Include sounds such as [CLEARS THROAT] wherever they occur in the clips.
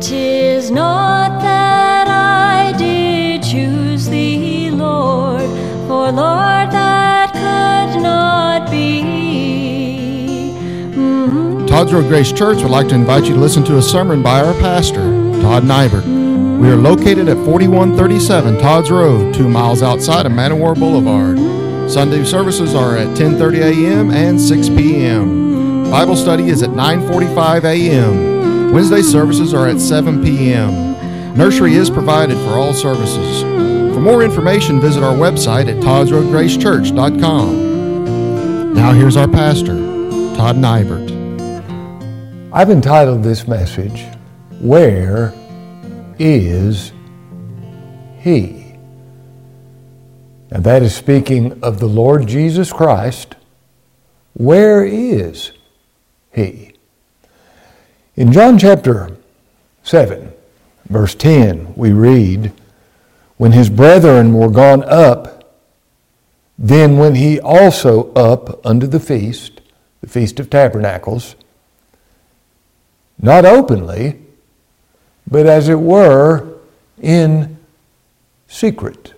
Tis not that I did choose thee, Lord, for Lord, that could not be. Mhm. Todd's Road Grace Church would like to invite you to listen to a sermon by our pastor, Todd Nibert. We are located at 4137 Todd's Road, two miles outside of Man o' War Boulevard. Sunday services are at 10:30 a.m. and 6 p.m. Bible study is at 9:45 a.m. Wednesday services are at 7 p.m. Nursery is provided for all services. For more information, visit our website at toddsroadgracechurch.com. Now here's our pastor, Todd Nibert. I've entitled this message, Where is He? And that is speaking of the Lord Jesus Christ. Where is He? In John chapter 7, verse 10, we read, When his brethren were gone up, then went he also up unto the feast, the Feast of Tabernacles, not openly, but as it were in secret.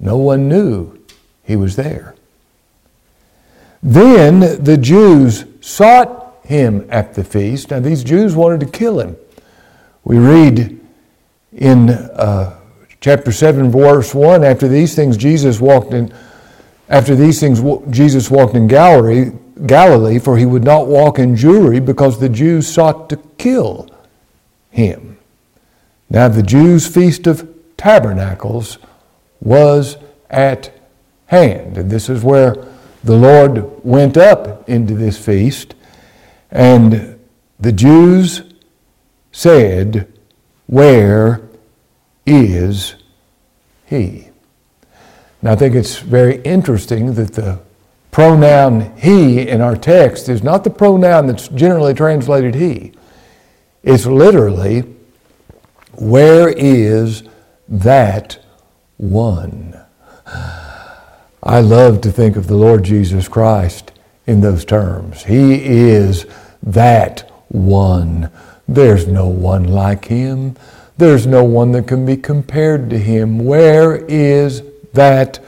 No one knew he was there. Then the Jews sought him at the feast. Now, these Jews wanted to kill him. We read in uh, chapter 7, verse 1 after these things, Jesus walked in. After these things, Jesus walked in Galilee, Galilee, for he would not walk in Jewry because the Jews sought to kill him. Now, the Jews' feast of tabernacles was at hand. And this is where the Lord went up into this feast. And the Jews said, Where is he? Now, I think it's very interesting that the pronoun he in our text is not the pronoun that's generally translated he. It's literally, where is that one? I love to think of the Lord Jesus Christ in those terms. He is that one. There's no one like him. There's no one that can be compared to him. Where is that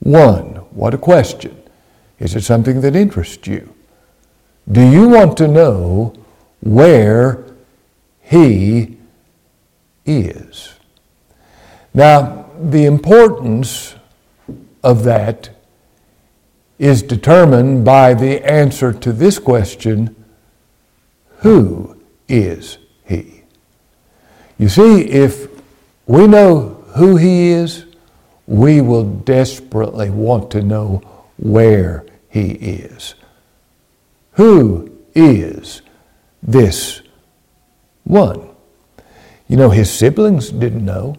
one? What a question. Is it something that interests you? Do you want to know where he is? Now, the importance of that is determined by the answer to this question Who is He? You see, if we know who He is, we will desperately want to know where He is. Who is this one? You know, his siblings didn't know.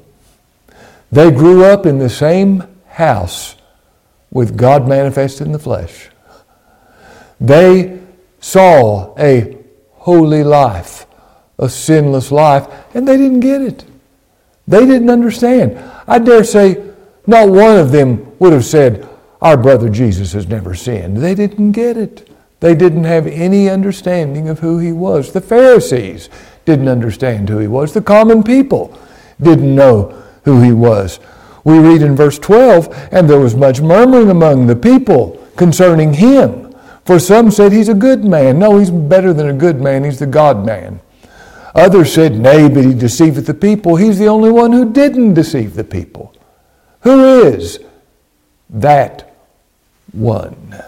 They grew up in the same house with God manifested in the flesh. They saw a holy life, a sinless life, and they didn't get it. They didn't understand. I dare say not one of them would have said, Our brother Jesus has never sinned. They didn't get it. They didn't have any understanding of who he was. The Pharisees didn't understand who he was. The common people didn't know who he was. We read in verse 12, and there was much murmuring among the people concerning him. For some said he's a good man. No, he's better than a good man. He's the God man. Others said, Nay, but he deceiveth the people. He's the only one who didn't deceive the people. Who is that one?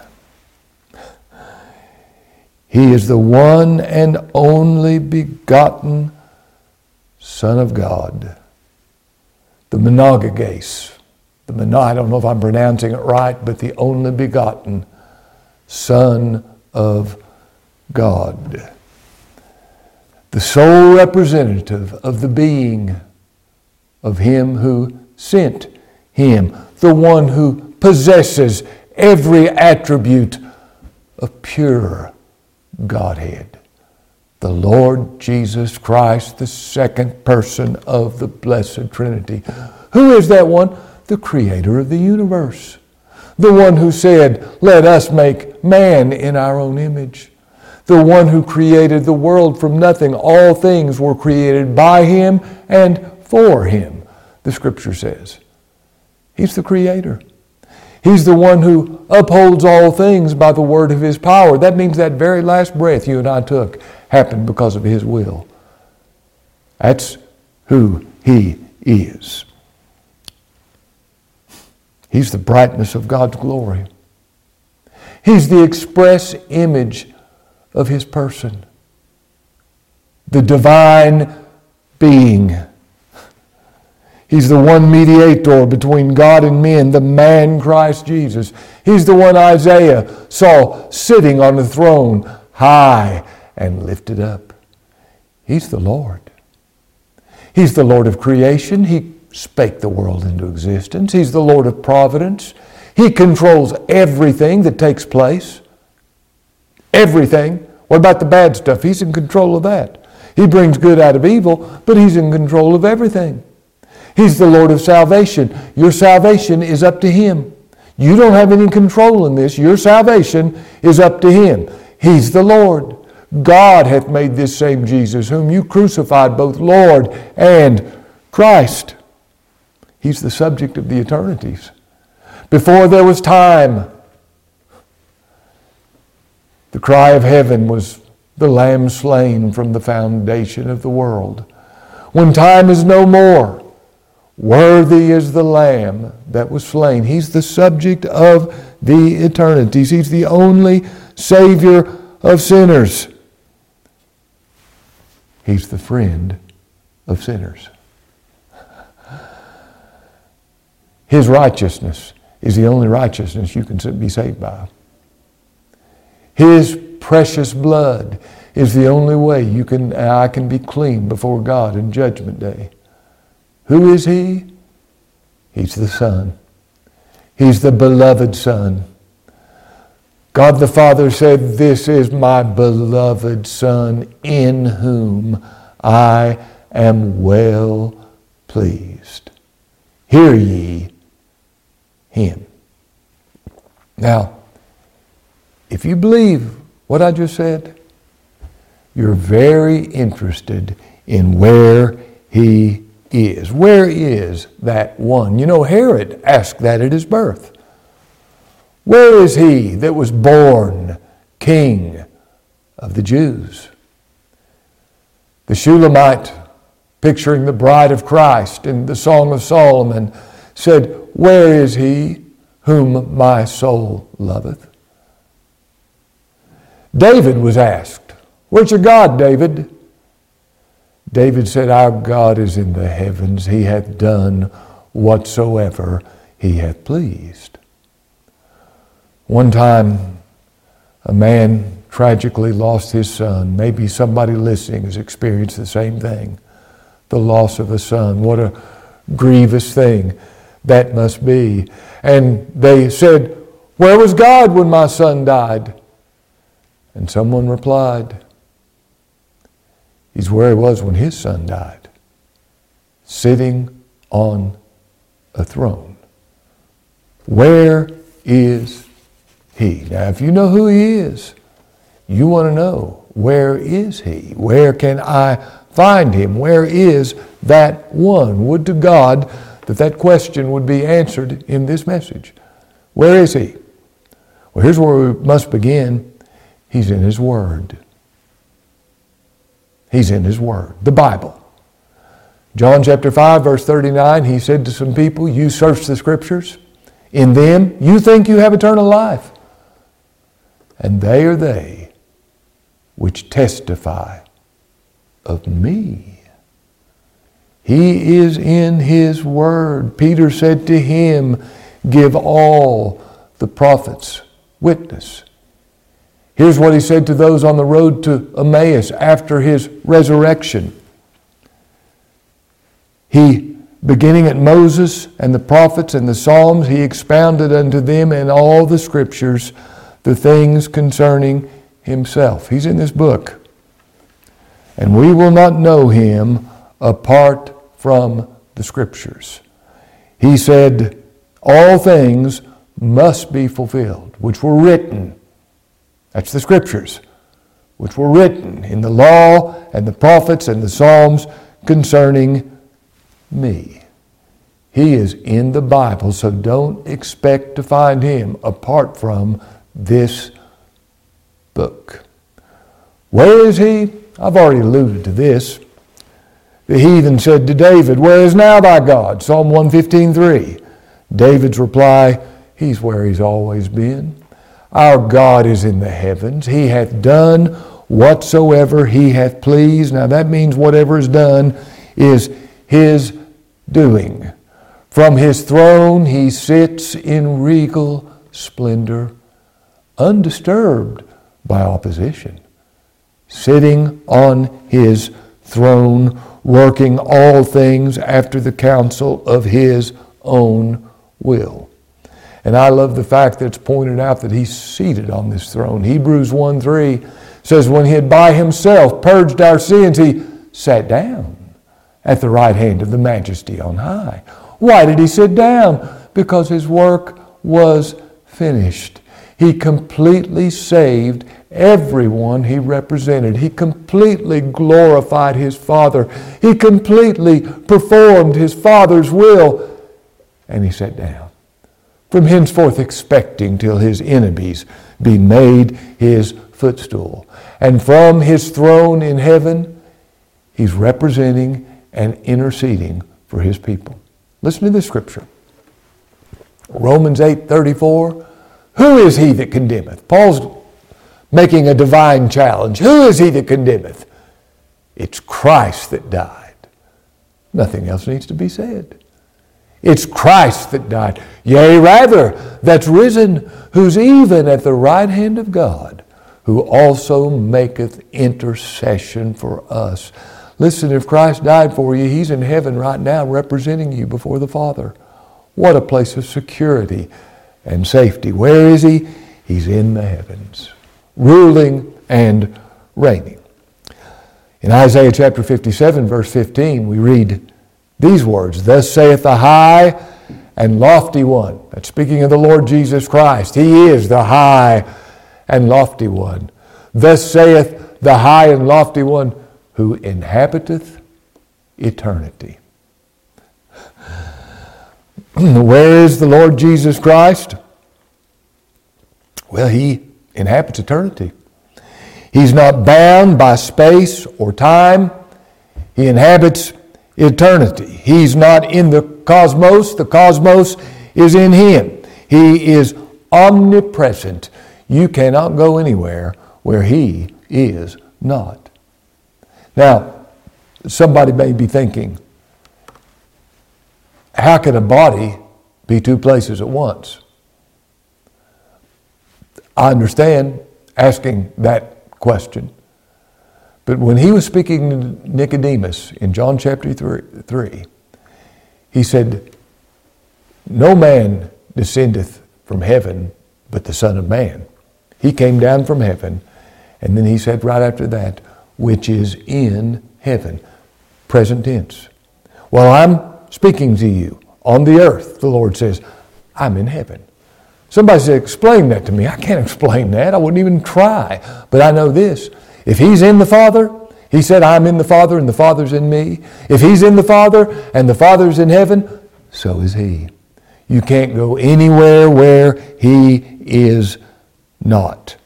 He is the one and only begotten Son of God, the monogenes. The I don't know if I'm pronouncing it right, but the only begotten Son of God. The sole representative of the being of Him who sent Him, the one who possesses every attribute of pure Godhead. The Lord Jesus Christ, the second person of the Blessed Trinity. Who is that one? The Creator of the universe. The one who said, Let us make man in our own image. the one who created the world from nothing. All things were created by him and for him, the scripture says. He's the creator. He's the one who upholds all things by the word of his power. That means that very last breath you and I took happened because of his will. That's who he is. He's the brightness of God's glory. He's the express image of his person, the divine being. He's the one mediator between God and men, the man Christ Jesus. He's the one Isaiah saw sitting on the throne, high and lifted up. He's the Lord. He's the Lord of creation. He spake the world into existence. He's the Lord of providence. He controls everything that takes place. Everything. What about the bad stuff? He's in control of that. He brings good out of evil, but He's in control of everything. He's the Lord of salvation. Your salvation is up to Him. You don't have any control in this. Your salvation is up to Him. He's the Lord. God hath made this same Jesus, whom you crucified, both Lord and Christ. He's the subject of the eternities. Before there was time, the cry of heaven was the Lamb slain from the foundation of the world. When time is no more, worthy is the Lamb that was slain. He's the subject of the eternities. He's the only Savior of sinners. He's the friend of sinners. His righteousness is the only righteousness you can be saved by. His precious blood is the only way you can, I can be clean before God in Judgment Day. Who is He? He's the Son. He's the beloved Son. God the Father said, This is my beloved Son in whom I am well pleased. Hear ye him. Now, if you believe what I just said, you're very interested in where he is. Where is that one? You know, Herod asked that at his birth. Where is he that was born king of the Jews? The Shulamite, picturing the bride of Christ in the Song of Solomon, said, Where is he whom my soul loveth? David was asked, Where's your God, David? David said, Our God is in the heavens. He hath done whatsoever he hath pleased. One time, a man tragically lost his son. Maybe somebody listening has experienced the same thing the loss of a son. What a grievous thing that must be. And they said, Where was God when my son died? And someone replied, He's where he was when his son died, sitting on a throne. Where is he? Now, if you know who he is, you want to know where is he? Where can I find him? Where is that one? Would to God that that question would be answered in this message. Where is he? Well, here's where we must begin. He's in His Word. He's in His Word, the Bible. John chapter 5, verse 39, he said to some people, You search the Scriptures. In them, you think you have eternal life. And they are they which testify of me. He is in His Word. Peter said to him, Give all the prophets witness. Here's what he said to those on the road to Emmaus after his resurrection. He, beginning at Moses and the prophets and the Psalms, he expounded unto them in all the scriptures the things concerning himself. He's in this book. And we will not know him apart from the scriptures. He said, All things must be fulfilled, which were written that's the scriptures. which were written in the law and the prophets and the Psalms concerning me. He is in the Bible, so don't expect to find him apart from this book. Where is he? I've already alluded to this. The heathen said to David, Where is now thy God? Psalm 115.3. David's reply, He's where he's always been. Our God is in the heavens. He hath done whatsoever he hath pleased. Now that means whatever is done is his doing. From his throne he sits in regal splendor, undisturbed by opposition, sitting on his throne, working all things after the counsel of his own will. And I love the fact that it's pointed out that he's seated on this throne. Hebrews 1 3 says, When he had by himself purged our sins, he sat down at the right hand of the majesty on high. Why did he sit down? Because his work was finished. He completely saved everyone he represented. He completely glorified his Father. He completely performed his Father's will. And he sat down. From henceforth, expecting till his enemies be made his footstool. And from his throne in heaven, he's representing and interceding for his people. Listen to this scripture. Romans 8 34. Who is he that condemneth? Paul's making a divine challenge. Who is he that condemneth? It's Christ that died. Nothing else needs to be said. It's Christ that died. Yea, rather, that's risen, who's even at the right hand of God, who also maketh intercession for us. Listen, if Christ died for you, He's in heaven right now representing you before the Father. What a place of security and safety. Where is He? He's in the heavens, ruling and reigning. In Isaiah chapter 57, verse 15, we read these words Thus saith the high and lofty one. That's speaking of the Lord Jesus Christ. He is the high and lofty one. Thus saith the high and lofty one who inhabiteth eternity. [CLEARS THROAT] Where is the Lord Jesus Christ? Well, he inhabits eternity. He's not bound by space or time. He inhabits eternity. He's not in the cosmos, the cosmos is in him. He is omnipresent. You cannot go anywhere where he is not. Now, somebody may be thinking, how can a body be two places at once? I understand asking that question. But when he was speaking to Nicodemus in John chapter 3, he said, No man descendeth from heaven but the Son of Man. He came down from heaven, and then he said right after that, which is in heaven. Present tense. While I'm speaking to you on the earth, the Lord says, I'm in heaven. Somebody said, Explain that to me. I can't explain that. I wouldn't even try. But I know this. If He's in the Father, He said, I'm in the Father and the Father's in me. If He's in the Father and the Father's in heaven, so is He. You can't go anywhere where He is not.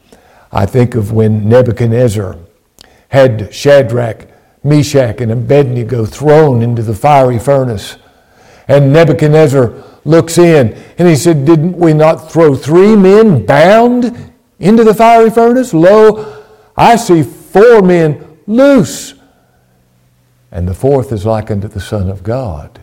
I think of when Nebuchadnezzar had Shadrach, Meshach, and Abednego thrown into the fiery furnace. And Nebuchadnezzar looks in and he said, Didn't we not throw three men bound into the fiery furnace? Lo, I see four men loose. And the fourth is like unto the Son of God.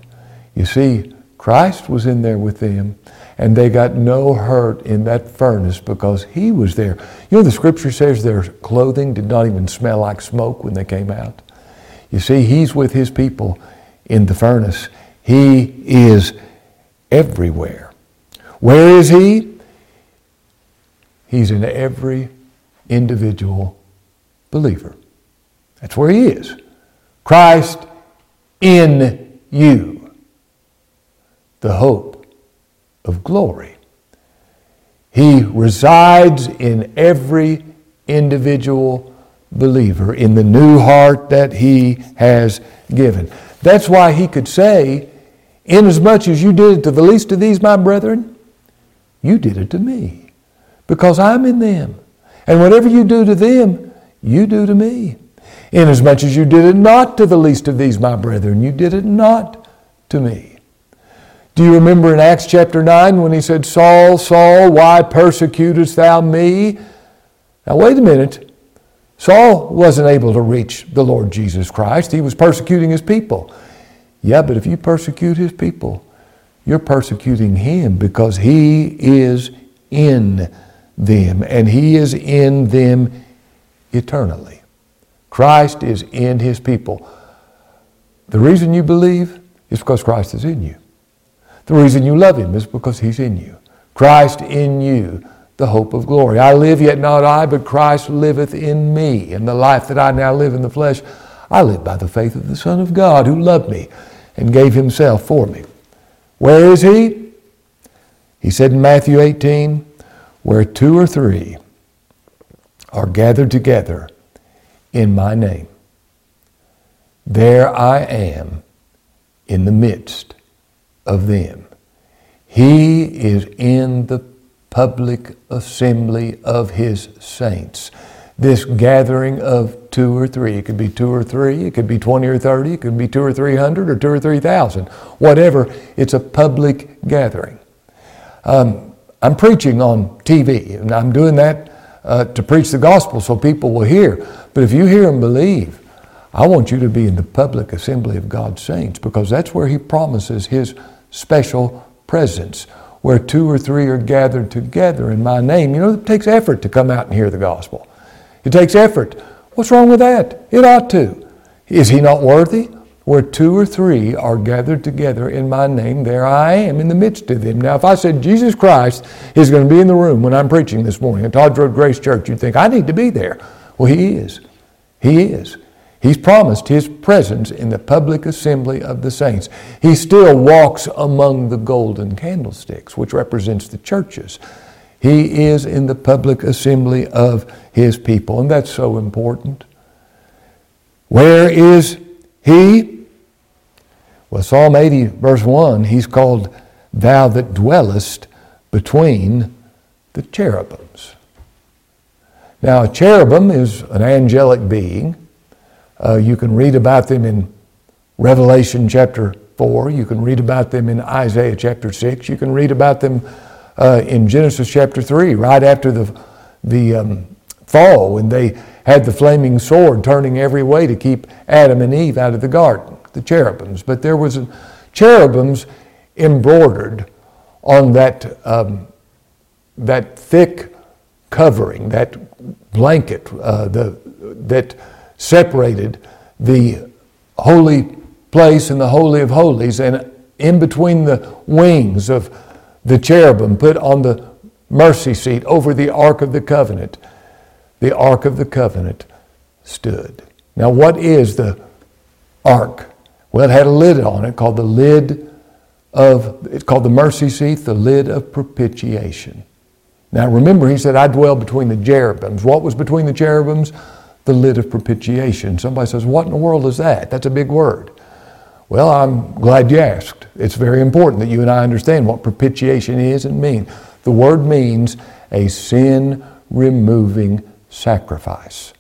You see, Christ was in there with them and they got no hurt in that furnace because he was there. You know, the scripture says their clothing did not even smell like smoke when they came out. You see, he's with his people in the furnace. He is everywhere. Where is he? He's in every individual believer. That's where he is. Christ in you, the hope of glory. He resides in every individual believer in the new heart that he has given. That's why he could say, Inasmuch as you did it to the least of these, my brethren, you did it to me, because I'm in them. And whatever you do to them, you do to me. Inasmuch as you did it not to the least of these, my brethren, you did it not to me. Do you remember in Acts chapter 9 when he said, Saul, Saul, why persecutest thou me? Now, wait a minute. Saul wasn't able to reach the Lord Jesus Christ. He was persecuting his people. Yeah, but if you persecute his people, you're persecuting him because he is in them and he is in them eternally. Christ is in his people. The reason you believe is because Christ is in you. The reason you love him is because he's in you. Christ in you the hope of glory. I live, yet not I, but Christ liveth in me. And the life that I now live in the flesh, I live by the faith of the Son of God who loved me and gave himself for me. Where is he? He said in Matthew 18, where two or three are gathered together in my name, there I am in the midst of them. He is in the public assembly of his saints. This gathering of two or three, it could be two or three, it could be 20 or 30, it could be two or 300 or two or 3,000, whatever, it's a public gathering. Um, I'm preaching on TV, and I'm doing that uh, to preach the gospel so people will hear. But if you hear and believe, I want you to be in the public assembly of God's saints because that's where He promises His special presence where two or three are gathered together in my name. You know, it takes effort to come out and hear the gospel. It takes effort. What's wrong with that? It ought to. Is he not worthy? Where two or three are gathered together in my name, there I am in the midst of them. Now, if I said Jesus Christ is going to be in the room when I'm preaching this morning at Todd Road Grace Church, you'd think, I need to be there. Well, he is. He is. He's promised his presence in the public assembly of the saints. He still walks among the golden candlesticks, which represents the churches. He is in the public assembly of his people, and that's so important. Where is he? Well, Psalm 80, verse 1, he's called Thou that dwellest between the cherubims. Now, a cherubim is an angelic being uh, you can read about them in Revelation chapter 4. You can read about them in Isaiah chapter 6. You can read about them uh, in Genesis chapter 3, right after the, the um, fall when they had the flaming sword turning every way to keep Adam and Eve out of the garden, the cherubims. But there was a, cherubims embroidered on that, um, that thick covering, that blanket uh, the, that separated the holy place and the Holy of Holies, and in between the wings of the cherubim put on the mercy seat over the Ark of the Covenant, the Ark of the Covenant stood. Now, what is the Ark? Well, it had a lid on it called the lid of, it's called the mercy seat, the lid of propitiation. Now, remember, he said, I dwell between the cherubims. What was between the cherubims? the lid of propitiation. Somebody says, What in the world is that? That's a big word. Well, I'm glad you asked. It's very important that you and I understand what propitiation is and means. The word means a sin removing sacrifice.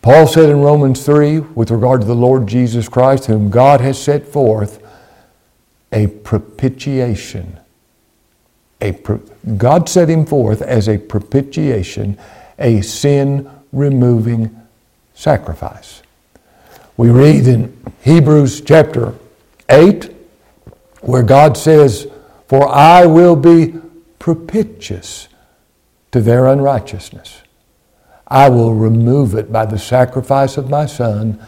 Paul said in Romans 3, with regard to the Lord Jesus Christ, whom God has set forth, a propitiation. A pro- God set him forth as a propitiation, a sin removing sacrifice. We read in Hebrews chapter 8 where God says, For I will be propitious to their unrighteousness. I will remove it by the sacrifice of my Son,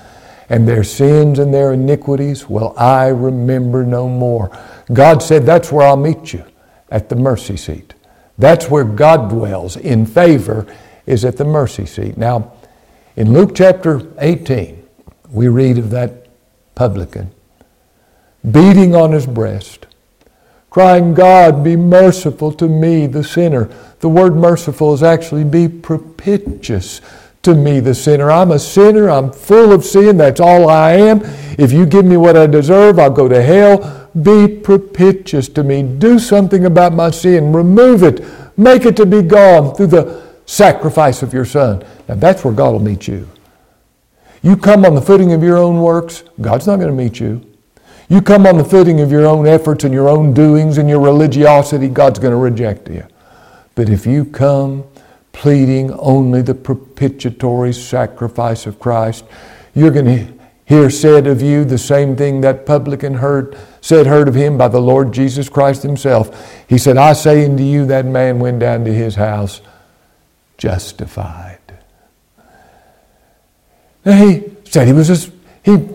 and their sins and their iniquities will I remember no more. God said, That's where I'll meet you, at the mercy seat. That's where God dwells in favor is at the mercy seat. Now, in Luke chapter 18, we read of that publican beating on his breast, crying, God, be merciful to me, the sinner. The word merciful is actually be propitious to me, the sinner. I'm a sinner. I'm full of sin. That's all I am. If you give me what I deserve, I'll go to hell. Be propitious to me. Do something about my sin. Remove it. Make it to be gone through the sacrifice of your Son. Now that's where God will meet you. You come on the footing of your own works, God's not going to meet you. You come on the footing of your own efforts and your own doings and your religiosity, God's going to reject you. But if you come pleading only the propitiatory sacrifice of Christ, you're going to hear said of you the same thing that publican heard said heard of him by the Lord Jesus Christ himself. He said, I say unto you that man went down to his house justified. He said he was just, he,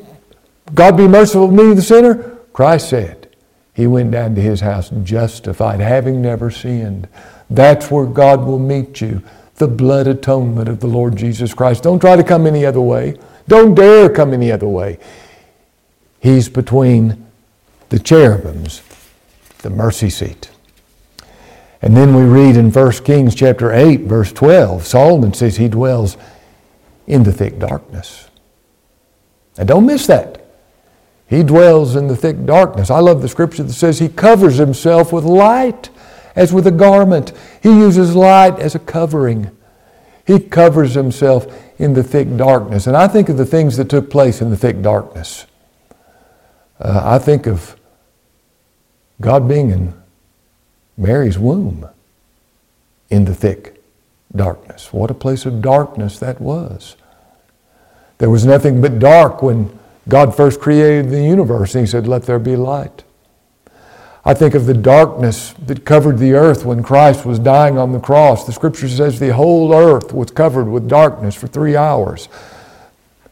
God be merciful to me, the sinner. Christ said he went down to his house justified, having never sinned. That's where God will meet you. The blood atonement of the Lord Jesus Christ. Don't try to come any other way. Don't dare come any other way. He's between the cherubims, the mercy seat. And then we read in 1 Kings chapter 8, verse 12, Solomon says he dwells in the thick darkness. And don't miss that. He dwells in the thick darkness. I love the scripture that says he covers himself with light as with a garment. He uses light as a covering. He covers himself in the thick darkness. And I think of the things that took place in the thick darkness. Uh, I think of God being in Mary's womb in the thick darkness. What a place of darkness that was. There was nothing but dark when God first created the universe and He said, Let there be light. I think of the darkness that covered the earth when Christ was dying on the cross. The scripture says the whole earth was covered with darkness for three hours.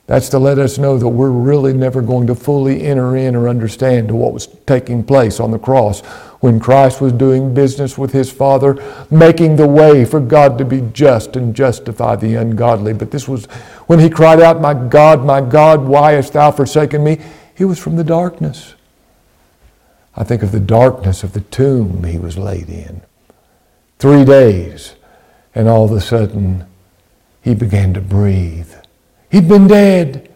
That's to let us know that we're really never going to fully enter in or understand what was taking place on the cross when Christ was doing business with his Father, making the way for God to be just and justify the ungodly. But this was when he cried out, My God, my God, why hast thou forsaken me? He was from the darkness. I think of the darkness of the tomb he was laid in. Three days, and all of a sudden, he began to breathe. He'd been dead.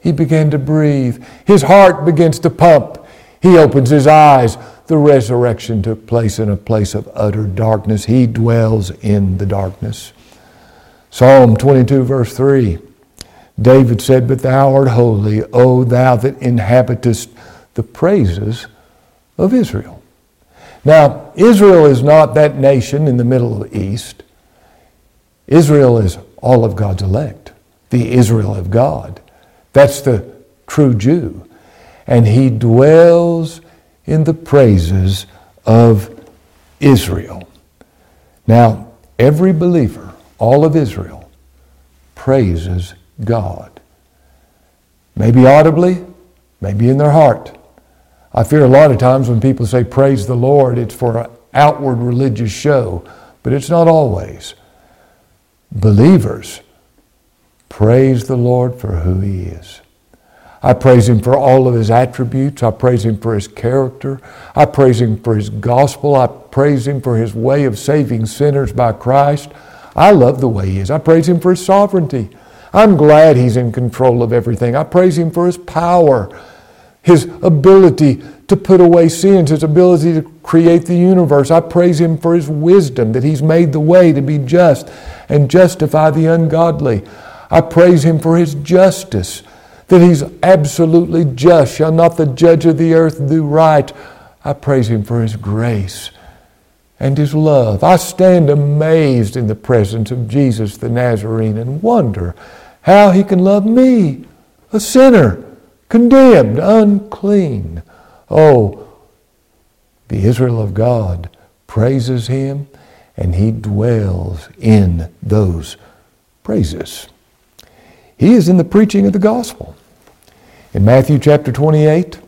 He began to breathe. His heart begins to pump. He opens his eyes. The resurrection took place in a place of utter darkness. He dwells in the darkness. Psalm 22, verse 3 David said, But thou art holy, O thou that inhabitest the praises of Israel. Now, Israel is not that nation in the Middle East. Israel is all of God's elect, the Israel of God. That's the true Jew. And he dwells in the praises of Israel. Now, every believer, all of Israel, praises God. Maybe audibly, maybe in their heart. I fear a lot of times when people say praise the Lord, it's for an outward religious show, but it's not always. Believers praise the Lord for who He is. I praise Him for all of His attributes. I praise Him for His character. I praise Him for His gospel. I praise Him for His way of saving sinners by Christ. I love the way He is. I praise Him for His sovereignty. I'm glad He's in control of everything. I praise Him for His power his ability to put away sins, his ability to create the universe. I praise him for his wisdom, that he's made the way to be just and justify the ungodly. I praise him for his justice, that he's absolutely just. Shall not the judge of the earth do right? I praise him for his grace and his love. I stand amazed in the presence of Jesus the Nazarene and wonder how he can love me, a sinner condemned, unclean. Oh, the Israel of God praises him and he dwells in those praises. He is in the preaching of the gospel. In Matthew chapter 28,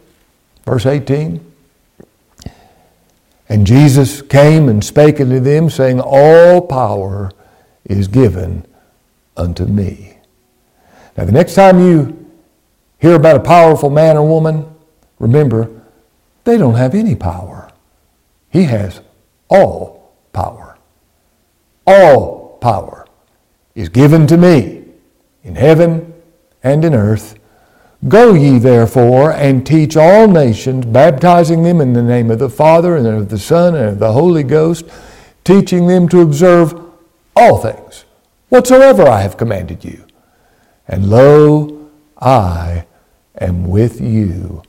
verse 18, and Jesus came and spake unto them, saying, All power is given unto me. Now, the next time you hear about a powerful man or woman, remember, they don't have any power. He has all power. All power is given to me. In heaven and in earth. Go ye therefore and teach all nations, baptizing them in the name of the Father and of the Son and of the Holy Ghost, teaching them to observe all things whatsoever I have commanded you. And lo, I am with you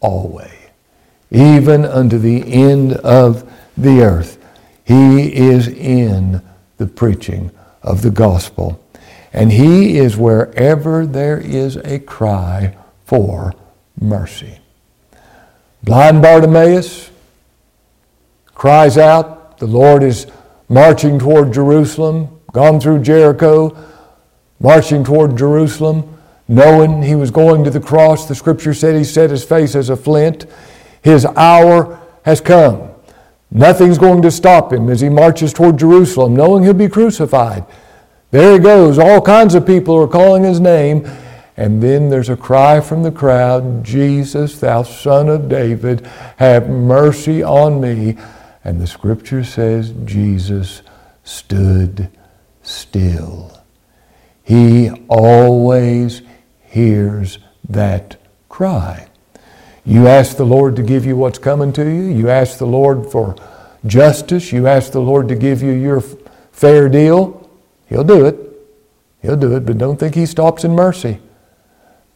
always, even unto the end of the earth. He is in the preaching of the gospel. And He is wherever there is a cry for mercy. Blind Bartimaeus cries out, The Lord is marching toward Jerusalem, gone through Jericho, marching toward Jerusalem, knowing he was going to the cross. The scripture said he set his face as a flint. His hour has come. Nothing's going to stop him as he marches toward Jerusalem, knowing he'll be crucified. There he goes. All kinds of people are calling his name. And then there's a cry from the crowd Jesus, thou son of David, have mercy on me. And the scripture says Jesus stood still. He always hears that cry. You ask the Lord to give you what's coming to you. You ask the Lord for justice. You ask the Lord to give you your fair deal. He'll do it. He'll do it, but don't think He stops in mercy.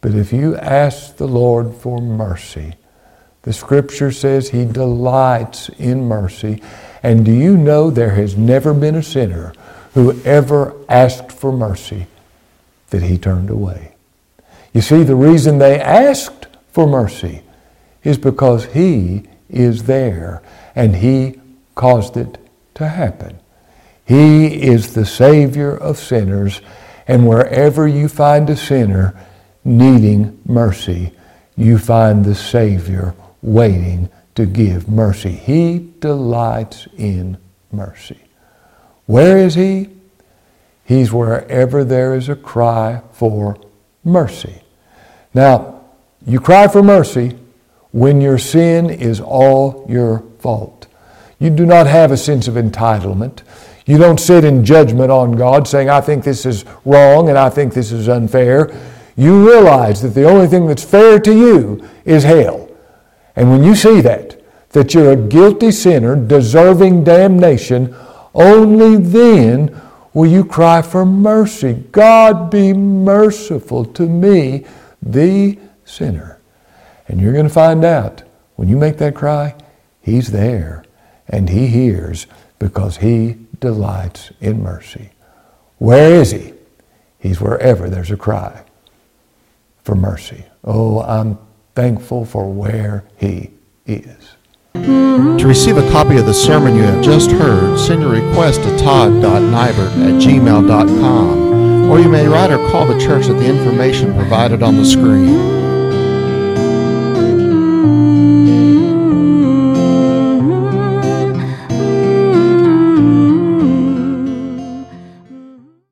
But if you ask the Lord for mercy, the scripture says He delights in mercy. And do you know there has never been a sinner who ever asked for mercy that He turned away? You see, the reason they asked for mercy is because He is there and He caused it to happen. He is the Savior of sinners, and wherever you find a sinner needing mercy, you find the Savior waiting to give mercy. He delights in mercy. Where is He? He's wherever there is a cry for mercy. Now, you cry for mercy when your sin is all your fault. You do not have a sense of entitlement. You don't sit in judgment on God saying, I think this is wrong and I think this is unfair. You realize that the only thing that's fair to you is hell. And when you see that, that you're a guilty sinner deserving damnation, only then will you cry for mercy. God be merciful to me, the sinner. And you're going to find out when you make that cry, He's there and He hears because He delights in mercy. Where is He? He's wherever there's a cry for mercy. Oh, I'm thankful for where He is. To receive a copy of the sermon you have just heard, send your request to todd.nibert at gmail.com, or you may write or call the church at the information provided on the screen.